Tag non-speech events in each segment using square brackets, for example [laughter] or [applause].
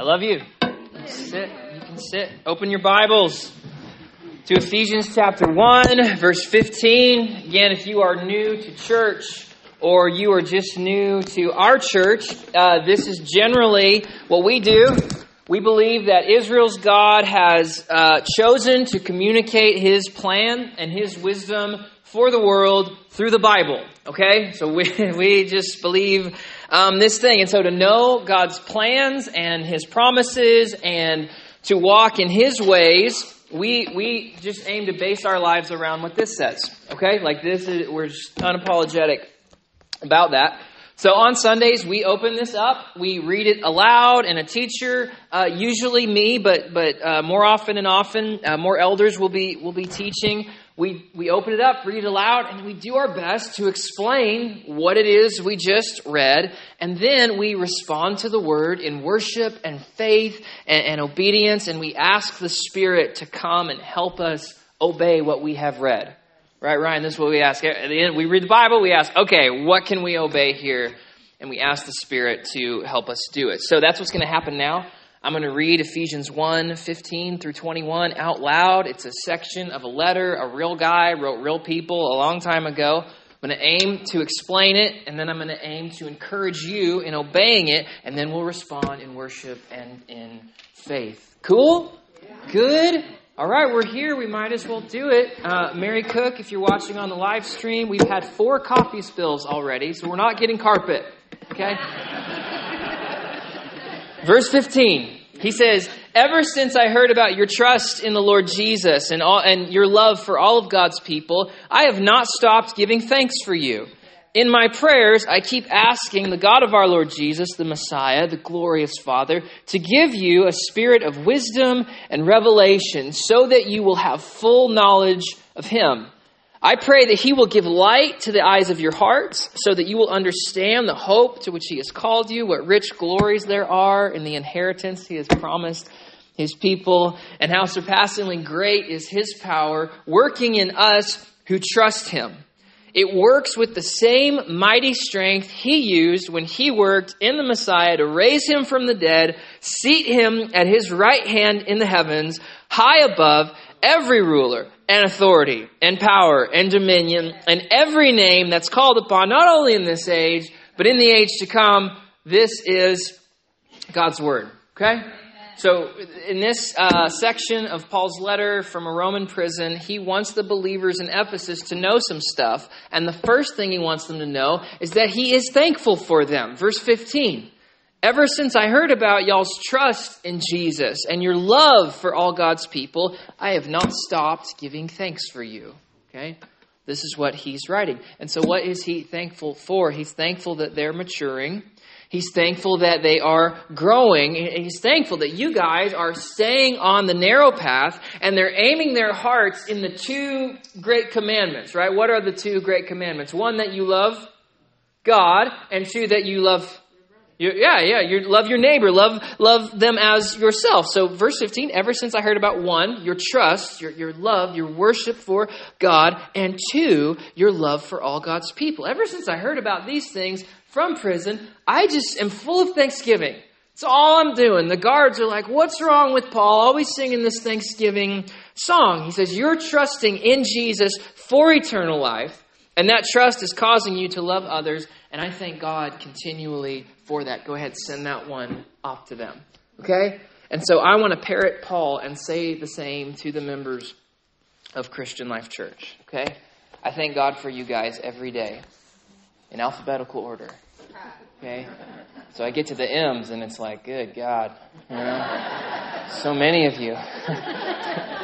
I love you. sit. You can sit. Open your Bibles to Ephesians chapter 1, verse 15. Again, if you are new to church or you are just new to our church, uh, this is generally what we do. We believe that Israel's God has uh, chosen to communicate his plan and his wisdom for the world through the Bible. Okay? So we, [laughs] we just believe um, this thing. And so to know God's plans and his promises and to walk in his ways, we, we just aim to base our lives around what this says. Okay? Like this is, we're just unapologetic about that. So on Sundays, we open this up, we read it aloud, and a teacher, uh, usually me, but but uh, more often and often, uh, more elders will be will be teaching we, we open it up, read it aloud, and we do our best to explain what it is we just read. And then we respond to the word in worship and faith and, and obedience, and we ask the Spirit to come and help us obey what we have read. Right, Ryan? This is what we ask. At the end, we read the Bible, we ask, okay, what can we obey here? And we ask the Spirit to help us do it. So that's what's going to happen now. I'm going to read Ephesians 1 15 through 21 out loud. It's a section of a letter a real guy wrote real people a long time ago. I'm going to aim to explain it, and then I'm going to aim to encourage you in obeying it, and then we'll respond in worship and in faith. Cool? Good? All right, we're here. We might as well do it. Uh, Mary Cook, if you're watching on the live stream, we've had four coffee spills already, so we're not getting carpet. Okay? Verse 15, he says, Ever since I heard about your trust in the Lord Jesus and, all, and your love for all of God's people, I have not stopped giving thanks for you. In my prayers, I keep asking the God of our Lord Jesus, the Messiah, the glorious Father, to give you a spirit of wisdom and revelation so that you will have full knowledge of Him I pray that He will give light to the eyes of your hearts so that you will understand the hope to which He has called you, what rich glories there are in the inheritance He has promised His people, and how surpassingly great is His power working in us who trust Him. It works with the same mighty strength He used when He worked in the Messiah to raise Him from the dead, seat Him at His right hand in the heavens, high above every ruler and authority and power and dominion and every name that's called upon, not only in this age, but in the age to come. This is God's Word. Okay? So, in this uh, section of Paul's letter from a Roman prison, he wants the believers in Ephesus to know some stuff. And the first thing he wants them to know is that he is thankful for them. Verse 15. Ever since I heard about y'all's trust in Jesus and your love for all God's people, I have not stopped giving thanks for you. Okay? This is what he's writing. And so, what is he thankful for? He's thankful that they're maturing. He's thankful that they are growing. He's thankful that you guys are staying on the narrow path and they're aiming their hearts in the two great commandments, right? What are the two great commandments? One, that you love God, and two, that you love you, yeah, yeah. You love your neighbor. Love, love them as yourself. So, verse 15, ever since I heard about one, your trust, your, your love, your worship for God, and two, your love for all God's people. Ever since I heard about these things from prison, I just am full of thanksgiving. It's all I'm doing. The guards are like, what's wrong with Paul? Always singing this Thanksgiving song. He says, You're trusting in Jesus for eternal life, and that trust is causing you to love others and I thank God continually for that. Go ahead, send that one off to them. Okay? And so I want to parrot Paul and say the same to the members of Christian Life Church. Okay? I thank God for you guys every day in alphabetical order. Okay? So I get to the M's and it's like, good God. You know? So many of you. [laughs]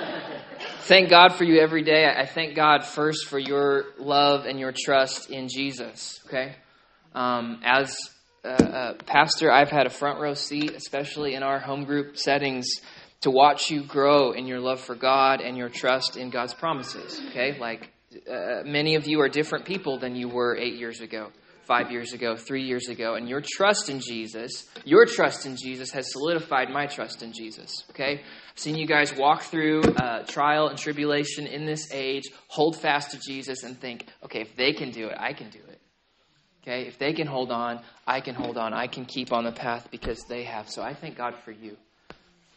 thank God for you every day. I thank God first for your love and your trust in Jesus. Okay? Um, as a, a pastor, I've had a front row seat, especially in our home group settings, to watch you grow in your love for God and your trust in God's promises. Okay? Like, uh, many of you are different people than you were eight years ago, five years ago, three years ago. And your trust in Jesus, your trust in Jesus has solidified my trust in Jesus. Okay? I've seen you guys walk through uh, trial and tribulation in this age, hold fast to Jesus, and think, okay, if they can do it, I can do it. Okay? If they can hold on, I can hold on. I can keep on the path because they have. So I thank God for you,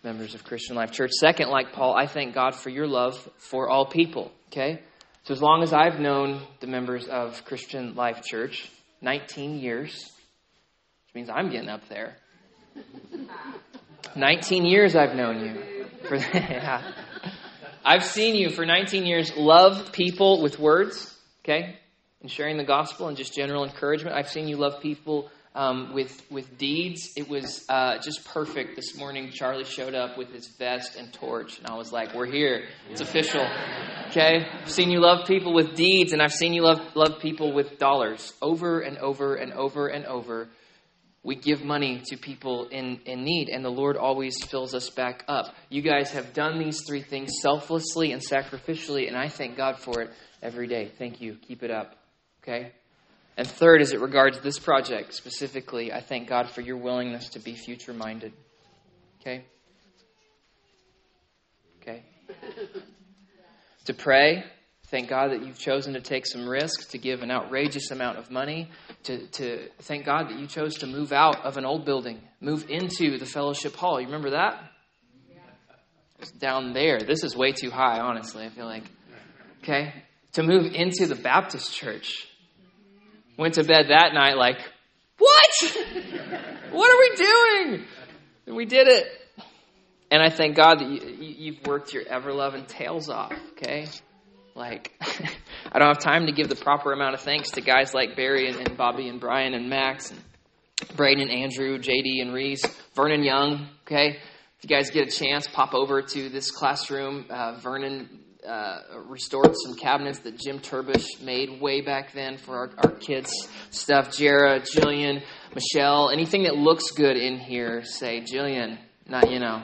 members of Christian Life Church. Second, like Paul, I thank God for your love for all people. Okay? So as long as I've known the members of Christian Life Church, 19 years, which means I'm getting up there. 19 years I've known you. For, [laughs] yeah. I've seen you for 19 years love people with words, okay, and sharing the gospel and just general encouragement. I've seen you love people um, with with deeds. It was uh, just perfect. This morning, Charlie showed up with his vest and torch, and I was like, "We're here. It's official." Okay, I've seen you love people with deeds, and I've seen you love love people with dollars over and over and over and over. We give money to people in, in need, and the Lord always fills us back up. You guys have done these three things selflessly and sacrificially, and I thank God for it every day. Thank you. Keep it up. Okay? And third, as it regards this project specifically, I thank God for your willingness to be future minded. Okay? Okay? [laughs] to pray. Thank God that you've chosen to take some risks, to give an outrageous amount of money, to, to thank God that you chose to move out of an old building, move into the fellowship hall. You remember that? It's down there. This is way too high, honestly, I feel like. Okay? To move into the Baptist church. Went to bed that night like, what? what are we doing? And we did it. And I thank God that you, have worked your ever loving tails off, okay? Like, [laughs] I don't have time to give the proper amount of thanks to guys like Barry and, and Bobby and Brian and Max and Braden and Andrew, JD and Reese, Vernon Young. Okay, if you guys get a chance, pop over to this classroom. Uh, Vernon uh, restored some cabinets that Jim Turbish made way back then for our, our kids' stuff. Jara, Jillian, Michelle, anything that looks good in here, say Jillian. Not you know.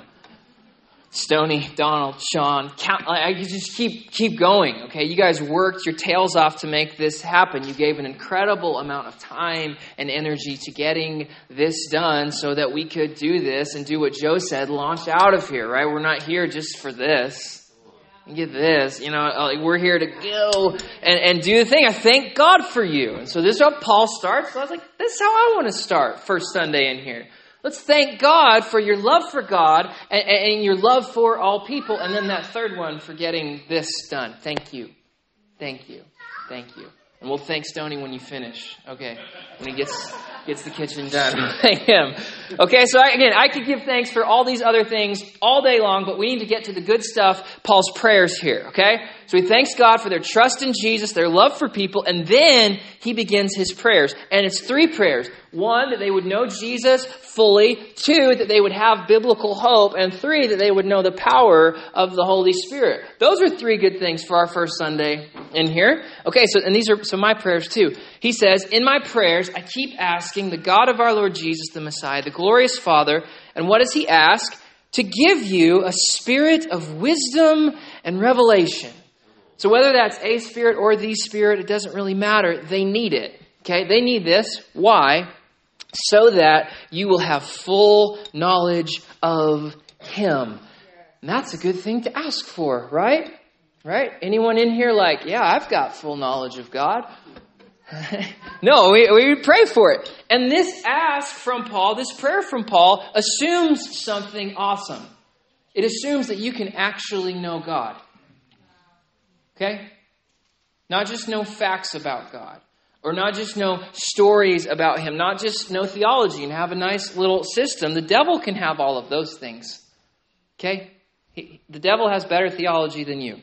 Stony, Donald, Sean, count, I just keep keep going. Okay, you guys worked your tails off to make this happen. You gave an incredible amount of time and energy to getting this done, so that we could do this and do what Joe said: launch out of here. Right? We're not here just for this. Get this, you know, uh, we're here to go and, and do the thing. I thank God for you. And so this is how Paul starts. So I was like, this is how I want to start first Sunday in here. Let's thank God for your love for God and, and, your love for all people. And then that third one for getting this done. Thank you. Thank you. Thank you. And we'll thank Stony when you finish. Okay. When he gets gets the kitchen done. [laughs] thank him. Okay, so I, again, I could give thanks for all these other things all day long, but we need to get to the good stuff, Paul's prayers here, okay? So he thanks God for their trust in Jesus, their love for people, and then he begins his prayers. And it's three prayers. One, that they would know Jesus fully. Two, that they would have biblical hope. And three, that they would know the power of the Holy Spirit. Those are three good things for our first Sunday in here. Okay, so, and these are of my prayers too. He says, In my prayers, I keep asking the God of our Lord Jesus, the Messiah, the glorious Father, and what does he ask? To give you a spirit of wisdom and revelation so whether that's a spirit or the spirit, it doesn't really matter. They need it. Okay? They need this. Why? So that you will have full knowledge of Him. And that's a good thing to ask for, right? Right? Anyone in here like, yeah, I've got full knowledge of God? [laughs] no, we, we pray for it. And this ask from Paul, this prayer from Paul, assumes something awesome. It assumes that you can actually know God. Okay? Not just know facts about God, or not just know stories about Him, not just know theology and have a nice little system. The devil can have all of those things. Okay? He, the devil has better theology than you.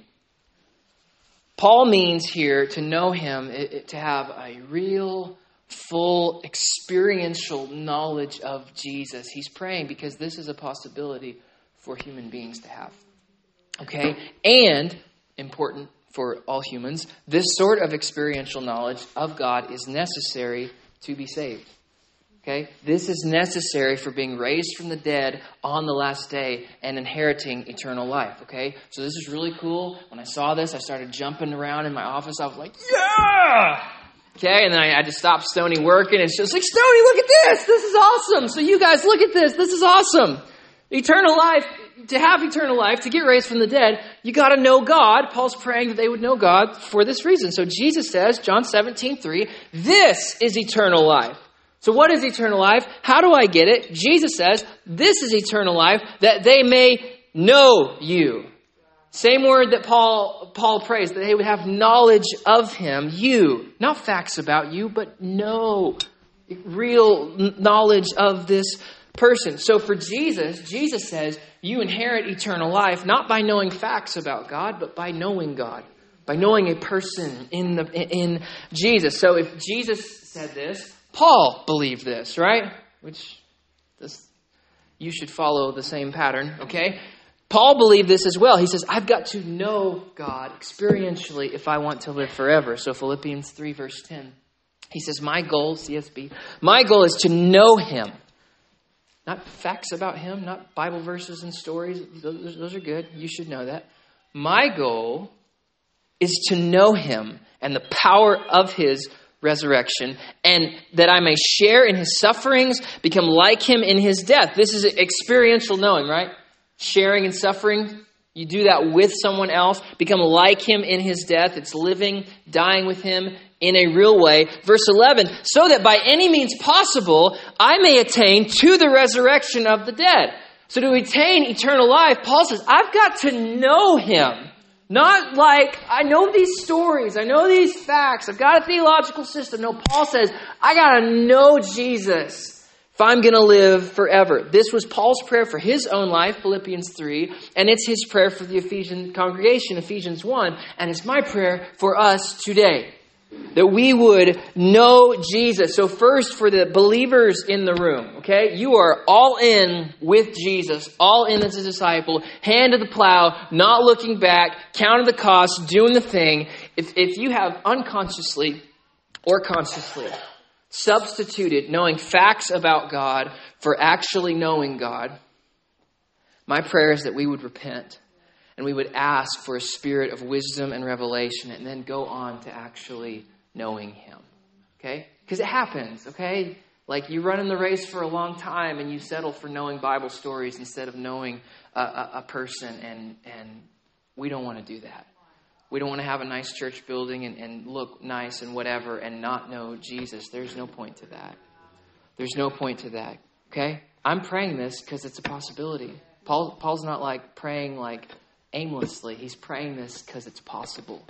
Paul means here to know Him, it, to have a real, full, experiential knowledge of Jesus. He's praying because this is a possibility for human beings to have. Okay? And, important, for all humans, this sort of experiential knowledge of God is necessary to be saved. Okay? This is necessary for being raised from the dead on the last day and inheriting eternal life. Okay? So this is really cool. When I saw this, I started jumping around in my office. I was like, yeah! Okay, and then I had to stop Stony working. It's just like, Stony, look at this! This is awesome! So you guys, look at this! This is awesome! Eternal life, to have eternal life, to get raised from the dead, you got to know God. Paul's praying that they would know God for this reason. So Jesus says, John 17, 3, this is eternal life. So what is eternal life? How do I get it? Jesus says, this is eternal life, that they may know you. Same word that Paul, Paul prays, that they would have knowledge of him, you. Not facts about you, but know, real knowledge of this person. So for Jesus, Jesus says, you inherit eternal life not by knowing facts about God, but by knowing God, by knowing a person in the in Jesus. So if Jesus said this, Paul believed this, right? Which this you should follow the same pattern, okay? Paul believed this as well. He says, I've got to know God experientially if I want to live forever. So Philippians 3, verse 10. He says, My goal, CSB, my goal is to know him not facts about him, not Bible verses and stories. Those, those, are good. You should know that. My goal is to know him and the power of his resurrection, and that I may share in his sufferings, become like him in his death. This is experiential knowing, right? Sharing and suffering. You do that with someone else, become like him in his death. It's living, dying with him, in a real way. Verse 11, so that by any means possible, I may attain to the resurrection of the dead. So to attain eternal life, Paul says, I've got to know him. Not like, I know these stories, I know these facts, I've got a theological system. No, Paul says, I got to know Jesus if I'm to live forever. This was Paul's prayer for his own life, Philippians 3, and it's his prayer for the Ephesian congregation, Ephesians 1, and it's my prayer for us today. That we would know Jesus. So, first, for the believers in the room, okay? You are all in with Jesus, all in as a disciple, hand to the plow, not looking back, counting the cost, doing the thing. If, if you have unconsciously or consciously substituted knowing facts about God for actually knowing God, my prayer is that we would repent and we would ask for a spirit of wisdom and revelation and then go on to actually knowing Him. Okay? Because it happens, okay? Like you run in the race for a long time and you settle for knowing Bible stories instead of knowing a, a, a person, and, and we don't want to do that. We don't want to have a nice church building and, and look nice and whatever and not know Jesus. There's no point to that. There's no point to that. Okay? I'm praying this because it's a possibility. Paul, Paul's not like praying like aimlessly. He's praying this because it's possible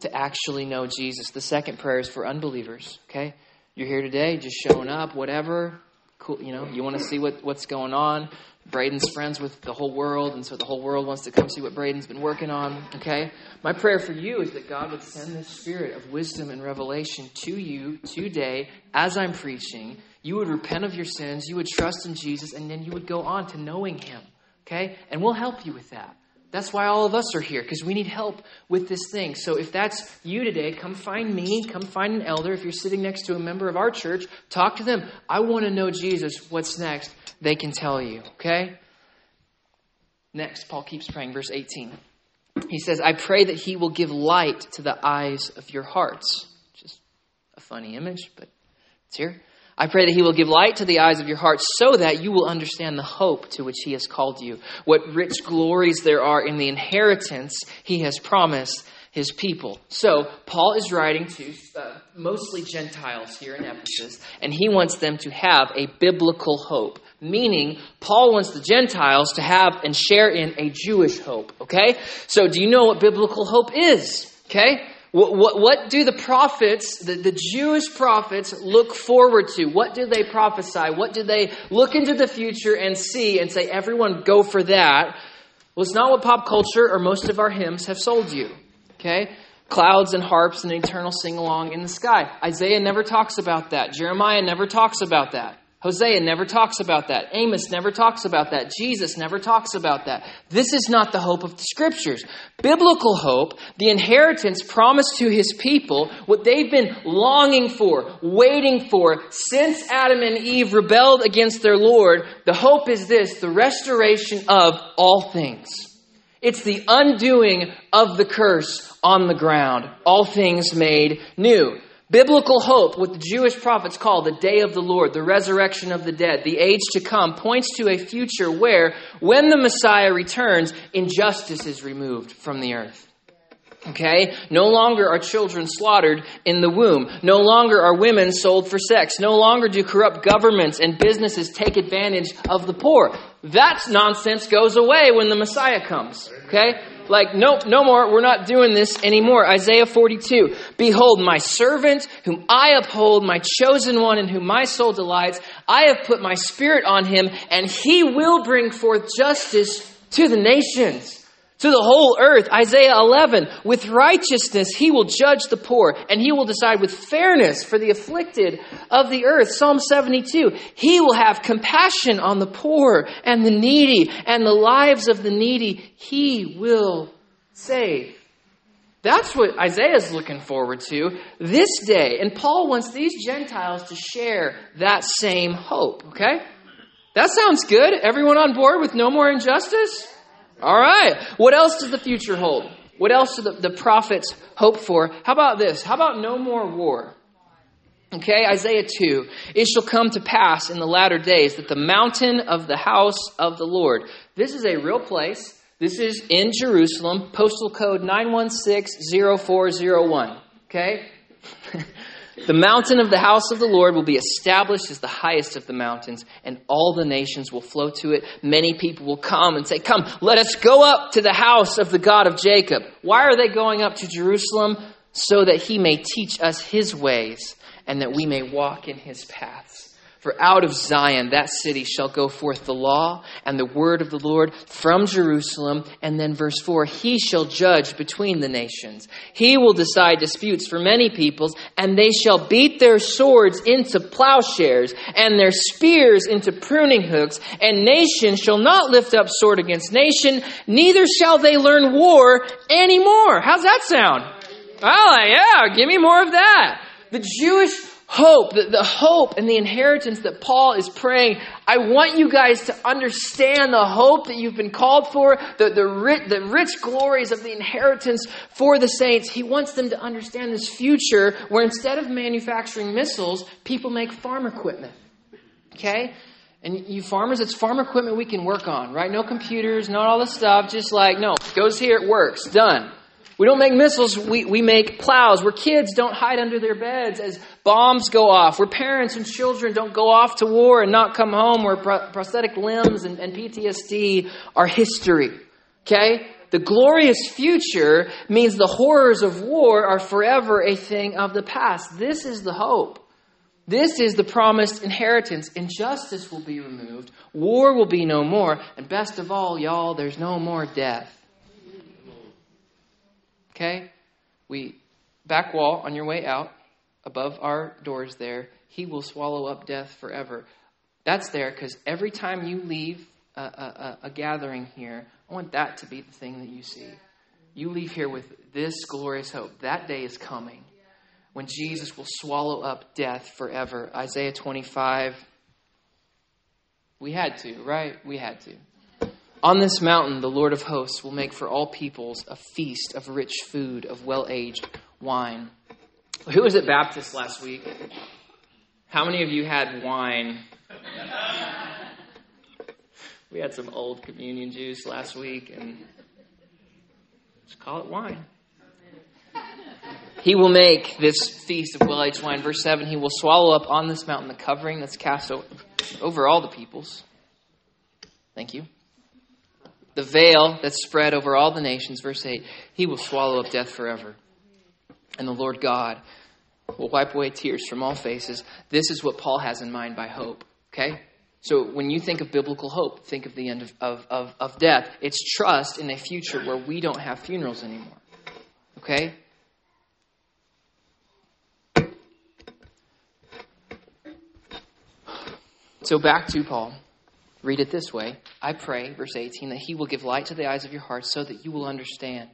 to actually know Jesus. The second prayer is for unbelievers, okay? You're here today, just showing up, whatever. Cool, you know, you want to see what, what's going on. Braden's friends with the whole world, and so the whole world wants to come see what Braden's been working on, okay? My prayer for you is that God would send the spirit of wisdom and revelation to you today as I'm preaching. You would repent of your sins, you would trust in Jesus, and then you would go on to knowing Him, okay? And we'll help you with that. That's why all of us are here, because we need help with this thing. So if that's you today, come find me, come find an elder. If you're sitting next to a member of our church, talk to them. I want to know Jesus. What's next? They can tell you, okay? Next, Paul keeps praying, verse 18. He says, I pray that he will give light to the eyes of your hearts. Just a funny image, but it's here. I pray that He will give light to the eyes of your hearts so that you will understand the hope to which He has called you, what rich glories there are in the inheritance He has promised His people. So, Paul is writing to uh, mostly Gentiles here in Ephesus, and he wants them to have a biblical hope. Meaning, Paul wants the Gentiles to have and share in a Jewish hope. Okay? So, do you know what biblical hope is? Okay? What, what, what, do the prophets, the, the Jewish prophets, look forward to? What do they prophesy? What do they look into the future and see and say, everyone go for that? Well, it's not what pop culture or most of our hymns have sold you. Okay? Clouds and harps and an eternal sing along in the sky. Isaiah never talks about that. Jeremiah never talks about that. Hosea never talks about that. Amos never talks about that. Jesus never talks about that. This is not the hope of the scriptures. Biblical hope, the inheritance promised to his people, what they've been longing for, waiting for since Adam and Eve rebelled against their Lord, the hope is this the restoration of all things. It's the undoing of the curse on the ground. All things made new. Biblical hope, what the Jewish prophets call the day of the Lord, the resurrection of the dead, the age to come, points to a future where, when the Messiah returns, injustice is removed from the earth. Okay? No longer are children slaughtered in the womb. No longer are women sold for sex. No longer do corrupt governments and businesses take advantage of the poor. That nonsense goes away when the Messiah comes. Okay? Like, nope, no more. We're not doing this anymore. Isaiah 42. Behold, my servant, whom I uphold, my chosen one, in whom my soul delights. I have put my spirit on him, and he will bring forth justice to the nations to the whole earth. Isaiah 11, with righteousness he will judge the poor, and he will decide with fairness for the afflicted of the earth. Psalm 72, he will have compassion on the poor and the needy, and the lives of the needy he will save. That's what Isaiah is looking forward to this day. And Paul wants these Gentiles to share that same hope, okay? That sounds good. Everyone on board with no more injustice? All right. What else does the future hold? What else do the, the prophets hope for? How about this? How about no more war? Okay, Isaiah 2. It shall come to pass in the latter days that the mountain of the house of the Lord. This is a real place. This is in Jerusalem, postal code 9160401. Okay? [laughs] The mountain of the house of the Lord will be established as the highest of the mountains, and all the nations will flow to it. Many people will come and say, Come, let us go up to the house of the God of Jacob. Why are they going up to Jerusalem? So that he may teach us his ways, and that we may walk in his paths. For out of Zion, that city, shall go forth the law and the word of the Lord from Jerusalem. And then verse 4 He shall judge between the nations. He will decide disputes for many peoples, and they shall beat their swords into plowshares and their spears into pruning hooks. And nation shall not lift up sword against nation, neither shall they learn war anymore. How's that sound? Oh, yeah, give me more of that. The Jewish hope, the, the hope and the inheritance that Paul is praying. I want you guys to understand the hope that you've been called for, the, the, rich, the rich glories of the inheritance for the saints. He wants them to understand this future where instead of manufacturing missiles, people make farm equipment. Okay? And you farmers, it's farm equipment we can work on, right? No computers, not all the stuff, just like, no, goes here, it works, done. We don't make missiles, we, we make plows where kids don't hide under their beds as bombs go off, where parents and children don't go off to war and not come home, where pro- prosthetic limbs and, and PTSD are history. Okay? The glorious future means the horrors of war are forever a thing of the past. This is the hope. This is the promised inheritance. Injustice will be removed, war will be no more, and best of all, y'all, there's no more death. Okay? We back wall on your way out, above our doors there, he will swallow up death forever. That's there because every time you leave a, a, a, gathering here, I want that to be the thing that you see. You leave here with this glorious hope. That day is coming when Jesus will swallow up death forever. Isaiah 25. We had to, right? We had to. On this mountain, the Lord of hosts will make for all peoples a feast of rich food, of well aged wine. Who was at Baptist last week? How many of you had wine? we had some old communion juice last week, and let's call it wine. He will make this feast of well aged wine. Verse 7 He will swallow up on this mountain the covering that's cast over all the peoples. Thank you the veil that's spread over all the nations. Verse 8 He will swallow up death forever. And the Lord God will wipe away tears from all faces. This is what Paul has in mind by hope. Okay? So when you think of biblical hope, think of the end of, of, of, of death. It's trust in a future where we don't have funerals anymore. Okay? So back to Paul. Read it this way I pray, verse 18, that He will give light to the eyes of your hearts so that you will understand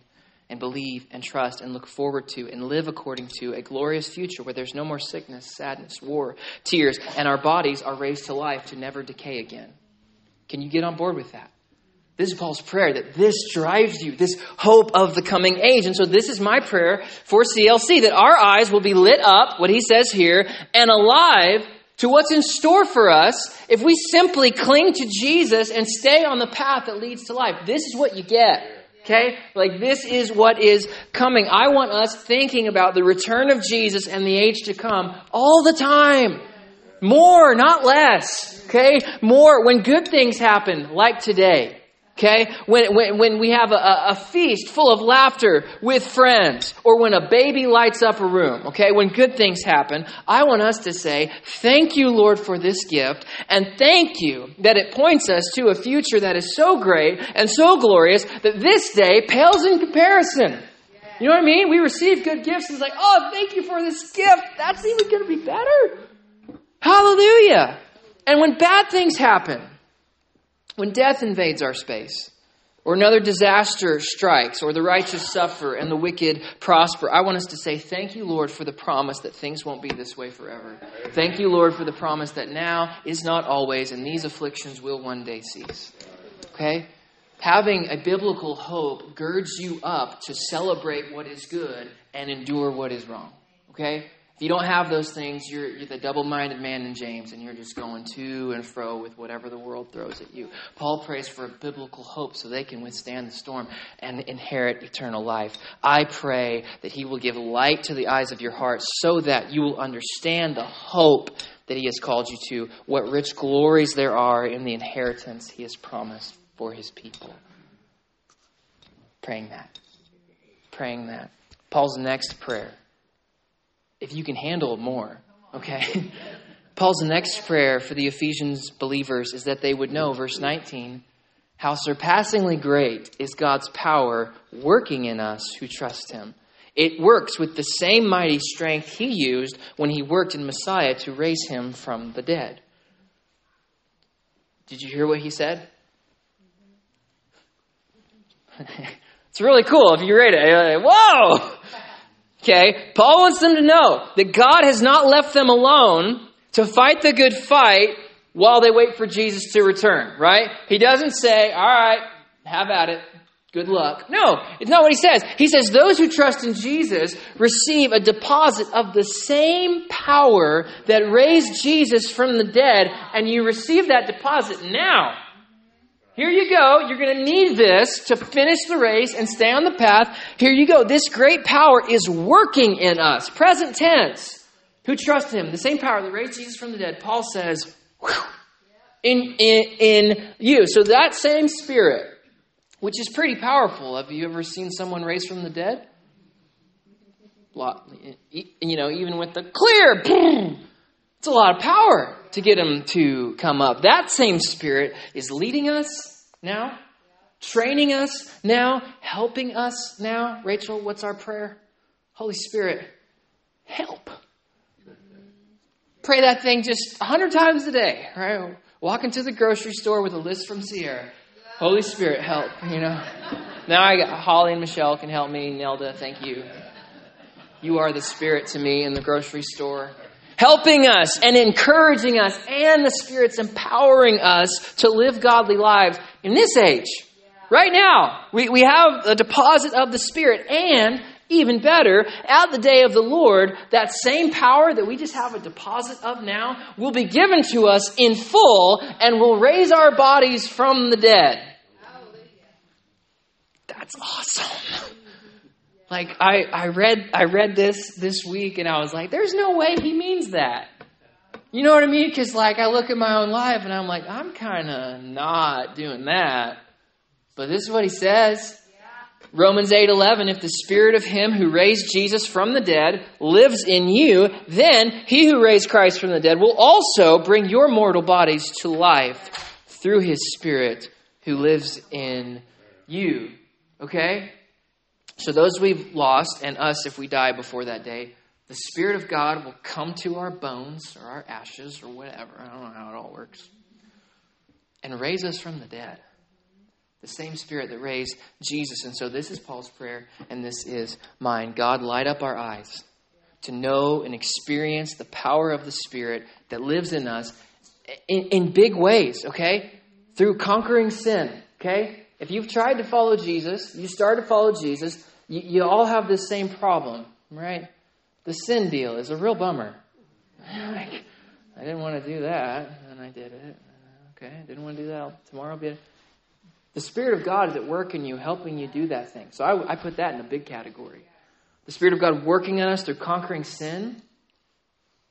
and believe and trust and look forward to and live according to a glorious future where there's no more sickness, sadness, war, tears, and our bodies are raised to life to never decay again. Can you get on board with that? This is Paul's prayer that this drives you, this hope of the coming age. And so this is my prayer for CLC that our eyes will be lit up, what he says here, and alive to what's in store for us if we simply cling to Jesus and stay on the path that leads to life. This is what you get. Okay? Like, this is what is coming. I want us thinking about the return of Jesus and the age to come all the time. More, not less. Okay? More when good things happen, like today. Okay? When, when, when we have a, a feast full of laughter with friends, or when a baby lights up a room, okay? When good things happen, I want us to say, Thank you, Lord, for this gift, and thank you that it points us to a future that is so great and so glorious that this day pales in comparison. You know what I mean? We receive good gifts, and it's like, oh, thank you for this gift. That's even going to be better. Hallelujah. And when bad things happen, when death invades our space, or another disaster strikes, or the righteous suffer and the wicked prosper, I want us to say, Thank you, Lord, for the promise that things won't be this way forever. Thank you, Lord, for the promise that now is not always, and these afflictions will one day cease. Okay? Having a biblical hope girds you up to celebrate what is good and endure what is wrong. Okay? You don't have those things, you're, you're the double minded man in James, and you're just going to and fro with whatever the world throws at you. Paul prays for a biblical hope so they can withstand the storm and inherit eternal life. I pray that he will give light to the eyes of your heart so that you will understand the hope that he has called you to, what rich glories there are in the inheritance he has promised for his people. Praying that. Praying that. Paul's next prayer if you can handle more, okay? [laughs] Paul's next prayer for the Ephesians believers is that they would know, verse 19, how surpassingly great is God's power working in us who trust Him. It works with the same mighty strength He used when He worked in Messiah to raise Him from the dead. Did you hear what He said? [laughs] it's really cool if you read it. Like, Whoa! Okay? Paul wants them to know that God has not left them alone to fight the good fight while they wait for Jesus to return, right? He doesn't say, all right, have at it. Good luck. No, it's not what he says. He says those who trust in Jesus receive a deposit of the same power that raised Jesus from the dead, and you receive that deposit now. Here you go. You're going to need this to finish the race and stay on the path. Here you go. This great power is working in us. Present tense. Who trust him? The same power that raised Jesus from the dead. Paul says, in, in, in you. So that same spirit, which is pretty powerful. Have you ever seen someone raised from the dead? Lot, You know, even with the clear, it's a lot of power to get him to come up. That same Spirit is leading us now, training us now, helping us now. Rachel, what's our prayer? Holy Spirit, help. Pray that thing just a hundred times a day, right? Walk into the grocery store with a list from Sierra. Holy Spirit, help, you know. Now I got Holly and Michelle can help me. Nelda, thank you. You are the Spirit to me in the grocery store helping us and encouraging us, and the Spirit's empowering us to live godly lives in this age. Right now, we, we have a deposit of the Spirit, and even better, at the day of the Lord, that same power that we just have a deposit of now will be given to us in full and will raise our bodies from the dead. That's awesome. Like I, I read I read this this week and I was like, there's no way he means that. You know what I mean? Because like I look at my own life and I'm like, I'm kind of not doing that. But this is what he says. Romans 8:11 If the spirit of him who raised Jesus from the dead lives in you, then he who raised Christ from the dead will also bring your mortal bodies to life through his spirit who lives in you. Okay? So, those we've lost, and us if we die before that day, the Spirit of God will come to our bones or our ashes or whatever. I don't know how it all works. And raise us from the dead. The same Spirit that raised Jesus. And so, this is Paul's prayer, and this is mine. God, light up our eyes to know and experience the power of the Spirit that lives in us in, in big ways, okay? Through conquering sin, okay? If you've tried to follow Jesus, you start to follow Jesus, you, you all have this same problem, right? The sin deal is a real bummer. [laughs] like, I didn't want to do that, and I did it. Okay, I didn't want to do that. Tomorrow be. The Spirit of God is at work in you, helping you do that thing. So I, I put that in a big category. The Spirit of God working in us through conquering sin,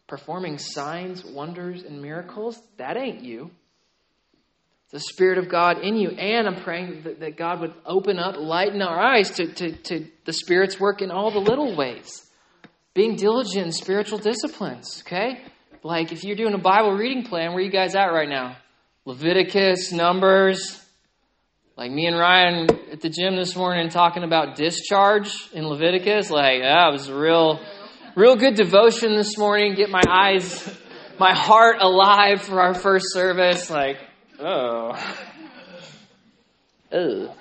performing signs, wonders, and miracles. That ain't you. The Spirit of God in you. And I'm praying that, that God would open up, lighten our eyes to, to, to the Spirit's work in all the little ways. Being diligent in spiritual disciplines, okay? Like if you're doing a Bible reading plan, where you guys at right now? Leviticus, Numbers. Like me and Ryan at the gym this morning talking about discharge in Leviticus. Like, that was a real, real good devotion this morning. Get my eyes, my heart alive for our first service. Like, oh. [laughs] Oh.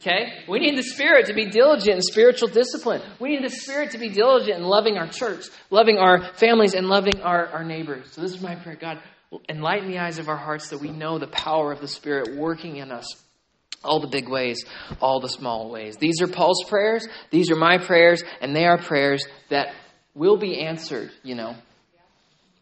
Okay? We need the Spirit to be diligent in spiritual discipline. We need the Spirit to be diligent in loving our church, loving our families, and loving our, our neighbors. So, this is my prayer. God, enlighten the eyes of our hearts that we know the power of the Spirit working in us. All the big ways, all the small ways. These are Paul's prayers. These are my prayers, and they are prayers that will be answered, you know.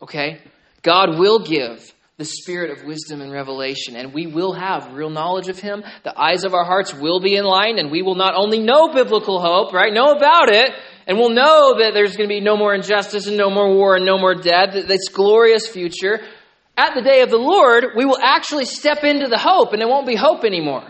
Okay? God will give the spirit of wisdom and revelation, and we will have real knowledge of Him. The eyes of our hearts will be enlightened, and we will not only know biblical hope, right? Know about it, and we'll know that there's going to be no more injustice and no more war and no more death, this glorious future. At the day of the Lord, we will actually step into the hope, and it won't be hope anymore.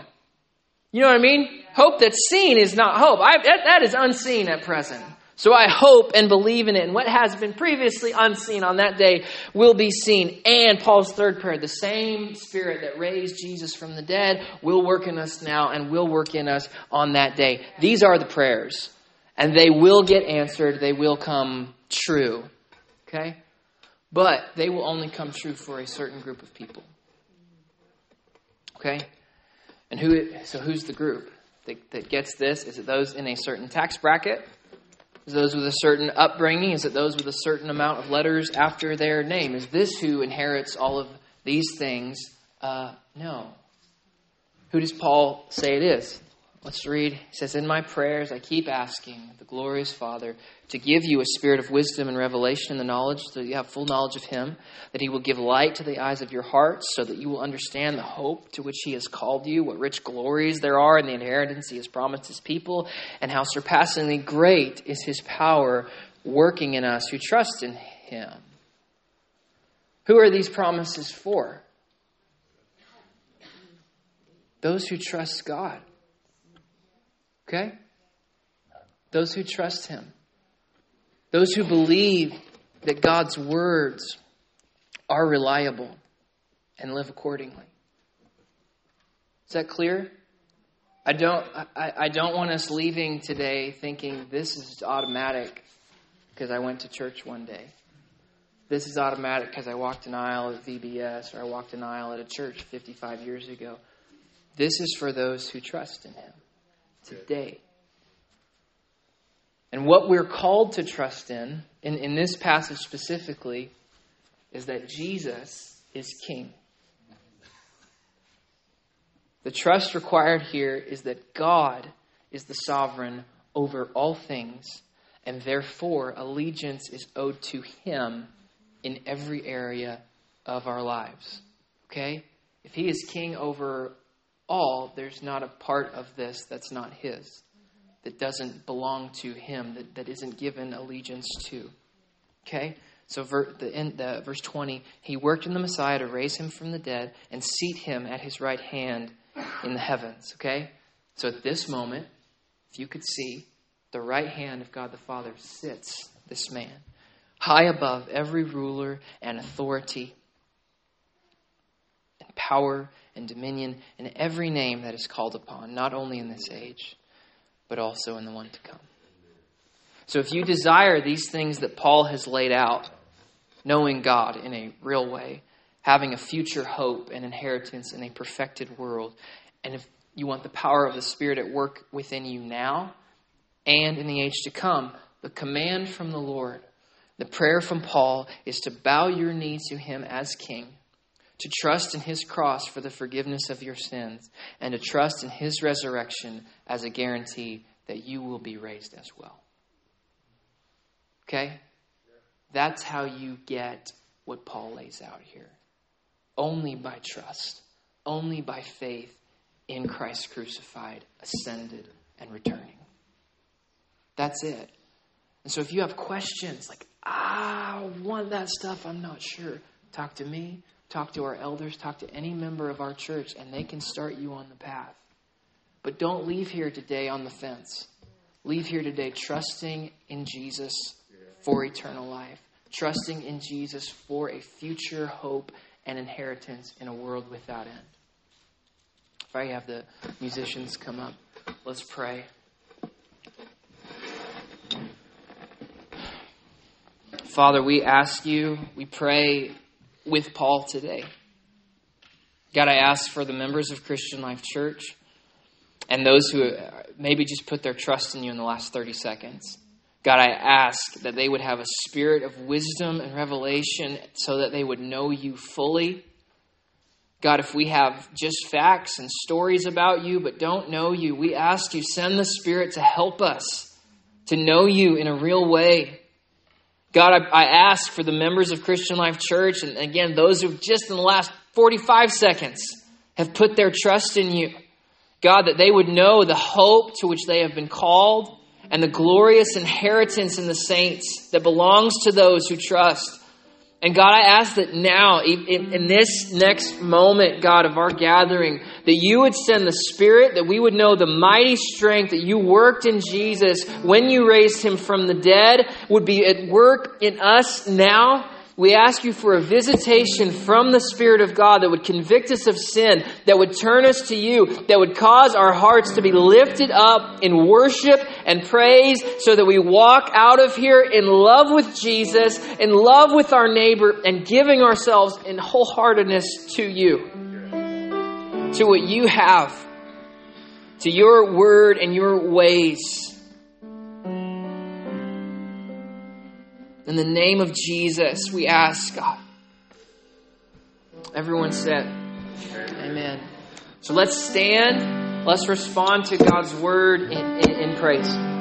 You know what I mean? Hope that's seen is not hope. I, that, that is unseen at present. So I hope and believe in it. And what has been previously unseen on that day will be seen. And Paul's third prayer, the same spirit that raised Jesus from the dead will work in us now and will work in us on that day. These are the prayers. And they will get answered. They will come true. Okay? But they will only come true for a certain group of people. Okay? And who so who's the group that, that gets this? Is it those in a certain tax bracket? Is those with a certain upbringing? Is it those with a certain amount of letters after their name? Is this who inherits all of these things? Uh, no. Who does Paul say it is? Let's read. He says, In my prayers, I keep asking the glorious Father to give you a spirit of wisdom and revelation and the knowledge, that you have full knowledge of Him, that He will give light to the eyes of your hearts, so that you will understand the hope to which He has called you, what rich glories there are in the inheritance He has promised His people, and how surpassingly great is His power working in us who trust in Him. Who are these promises for? Those who trust God. Okay? Those who trust Him. Those who believe that God's words are reliable and live accordingly. Is that clear? I don't, I, I don't want us leaving today thinking this is automatic because I went to church one day. This is automatic because I walked an aisle at VBS or I walked an aisle at a church 55 years ago. This is for those who trust in Him today. And what we're called to trust in, in, in this passage specifically, is that Jesus is King. The trust required here is that God is the sovereign over all things, and therefore allegiance is owed to Him in every area of our lives. Okay? If He is King over all, there's not a part of this that's not His, that doesn't belong to Him, that, that isn't given allegiance to. Okay? So, ver, the, in, the, verse 20, He worked in the Messiah to raise Him from the dead and seat Him at His right hand in the heavens. Okay? So, at this moment, if you could see, the right hand of God the Father sits this man, high above every ruler and authority and power and dominion and every name that is called upon, not only in this age, but also in the one to come. So if you desire these things that Paul has laid out, knowing God in a real way, having a future hope and inheritance in a perfected world, and if you want the power of the Spirit at work within you now and in the age to come, the command from the Lord, the prayer from Paul is to bow your knees to Him as King to trust in his cross for the forgiveness of your sins, and to trust in his resurrection as a guarantee that you will be raised as well. Okay? That's how you get what Paul lays out here. Only by trust, only by faith in Christ crucified, ascended, and returning. That's it. And so if you have questions like, ah, I want that stuff, I'm not sure, talk to me, talk to our elders, talk to any member of our church, and they can start you on the path. But don't leave here today on the fence. Leave here today trusting in Jesus for eternal life, trusting in Jesus for a future hope and inheritance in a world without end. If I have the musicians come up, let's pray. Father, we ask you, we pray with Paul today. God, I ask for the members of Christian Life Church and those who maybe just put their trust in you in the last 30 seconds. God, I ask that they would have a spirit of wisdom and revelation so that they would know you fully. God, if we have just facts and stories about you but don't know you, we ask you, send the Spirit to help us to know you in a real way. God, I, I ask for the members of Christian Life Church, and again, those who just in the last 45 seconds have put their trust in you. God, that they would know the hope to which they have been called and the glorious inheritance in the saints that belongs to those who trust. And God, I ask that now, in, in, this next moment, God, of our gathering, that you would send the Spirit, that we would know the mighty strength that you worked in Jesus when you raised him from the dead would be at work in us now we ask you for a visitation from the Spirit of God that would convict us of sin, that would turn us to you, that would cause our hearts to be lifted up in worship and praise so that we walk out of here in love with Jesus, in love with our neighbor, and giving ourselves in wholeheartedness to you, to what you have, to your word and your ways. In the name of Jesus, we ask, God. Everyone said, Amen. So let's stand. Let's respond to God's word in, in, in praise.